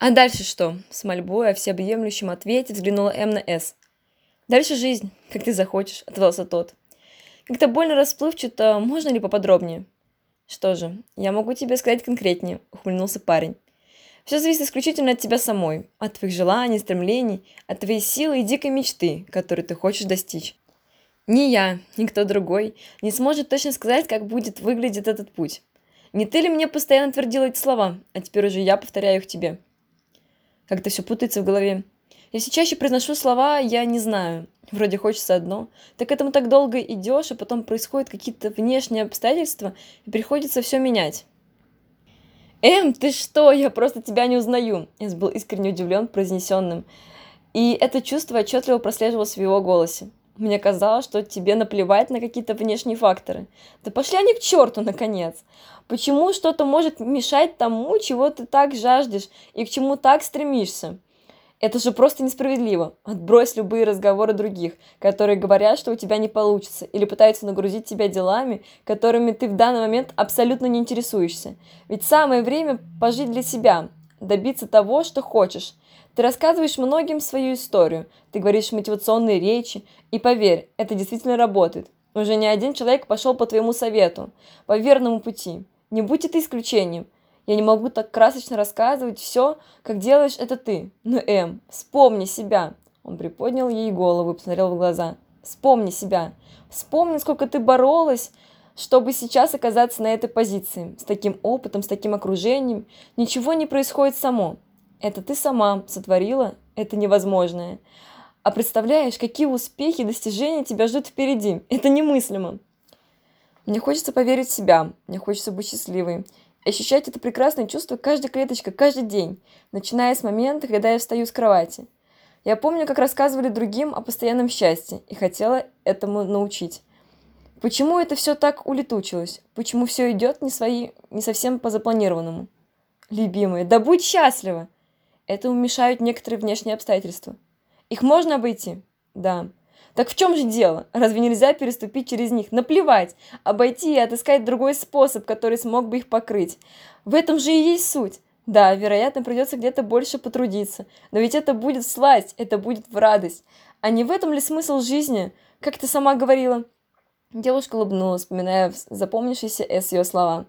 «А дальше что?» – с мольбой о всеобъемлющем ответе взглянула М на С. «Дальше жизнь, как ты захочешь», – отвался тот. «Как-то больно расплывчато, можно ли поподробнее?» «Что же, я могу тебе сказать конкретнее», – ухмыльнулся парень. «Все зависит исключительно от тебя самой, от твоих желаний, стремлений, от твоей силы и дикой мечты, которую ты хочешь достичь. Ни я, ни кто другой не сможет точно сказать, как будет выглядеть этот путь. Не ты ли мне постоянно твердила эти слова, а теперь уже я повторяю их тебе?» Как-то все путается в голове. Если чаще произношу слова «я не знаю», вроде хочется одно, так к этому так долго идешь, а потом происходят какие-то внешние обстоятельства, и приходится все менять. «Эм, ты что? Я просто тебя не узнаю!» Я был искренне удивлен произнесенным. И это чувство отчетливо прослеживалось в его голосе. Мне казалось, что тебе наплевать на какие-то внешние факторы. Да пошли они к черту, наконец. Почему что-то может мешать тому, чего ты так жаждешь и к чему так стремишься? Это же просто несправедливо. Отбрось любые разговоры других, которые говорят, что у тебя не получится, или пытаются нагрузить тебя делами, которыми ты в данный момент абсолютно не интересуешься. Ведь самое время пожить для себя, добиться того, что хочешь. Ты рассказываешь многим свою историю, ты говоришь мотивационные речи, и поверь, это действительно работает. Уже не один человек пошел по твоему совету, по верному пути. Не будь это исключением. Я не могу так красочно рассказывать все, как делаешь это ты. Но, Эм, вспомни себя. Он приподнял ей голову и посмотрел в глаза. Вспомни себя. Вспомни, сколько ты боролась, чтобы сейчас оказаться на этой позиции. С таким опытом, с таким окружением. Ничего не происходит само. Это ты сама сотворила это невозможное. А представляешь, какие успехи и достижения тебя ждут впереди. Это немыслимо. Мне хочется поверить в себя, мне хочется быть счастливой. Ощущать это прекрасное чувство каждой клеточкой, каждый день, начиная с момента, когда я встаю с кровати. Я помню, как рассказывали другим о постоянном счастье, и хотела этому научить. Почему это все так улетучилось? Почему все идет не, свои, не совсем по запланированному? Любимые, да будь счастлива! Этому мешают некоторые внешние обстоятельства. Их можно обойти? Да. Так в чем же дело? Разве нельзя переступить через них? Наплевать, обойти и отыскать другой способ, который смог бы их покрыть. В этом же и есть суть. Да, вероятно, придется где-то больше потрудиться, но ведь это будет в сласть, это будет в радость. А не в этом ли смысл жизни, как ты сама говорила? Девушка улыбнулась, вспоминая запомнившиеся С ее слова.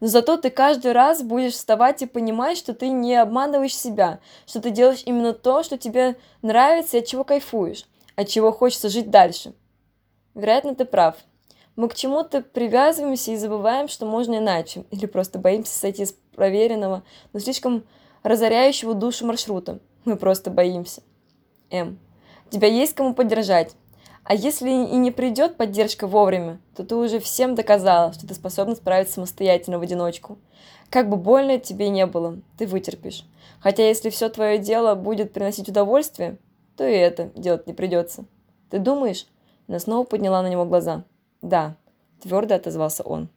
Но зато ты каждый раз будешь вставать и понимать, что ты не обманываешь себя, что ты делаешь именно то, что тебе нравится и от чего кайфуешь от чего хочется жить дальше. Вероятно, ты прав. Мы к чему-то привязываемся и забываем, что можно иначе, или просто боимся сойти с проверенного, но слишком разоряющего душу маршрута. Мы просто боимся. М. Тебя есть кому поддержать. А если и не придет поддержка вовремя, то ты уже всем доказала, что ты способна справиться самостоятельно в одиночку. Как бы больно тебе не было, ты вытерпишь. Хотя если все твое дело будет приносить удовольствие, то и это делать не придется. Ты думаешь? Она снова подняла на него глаза. Да, твердо отозвался он.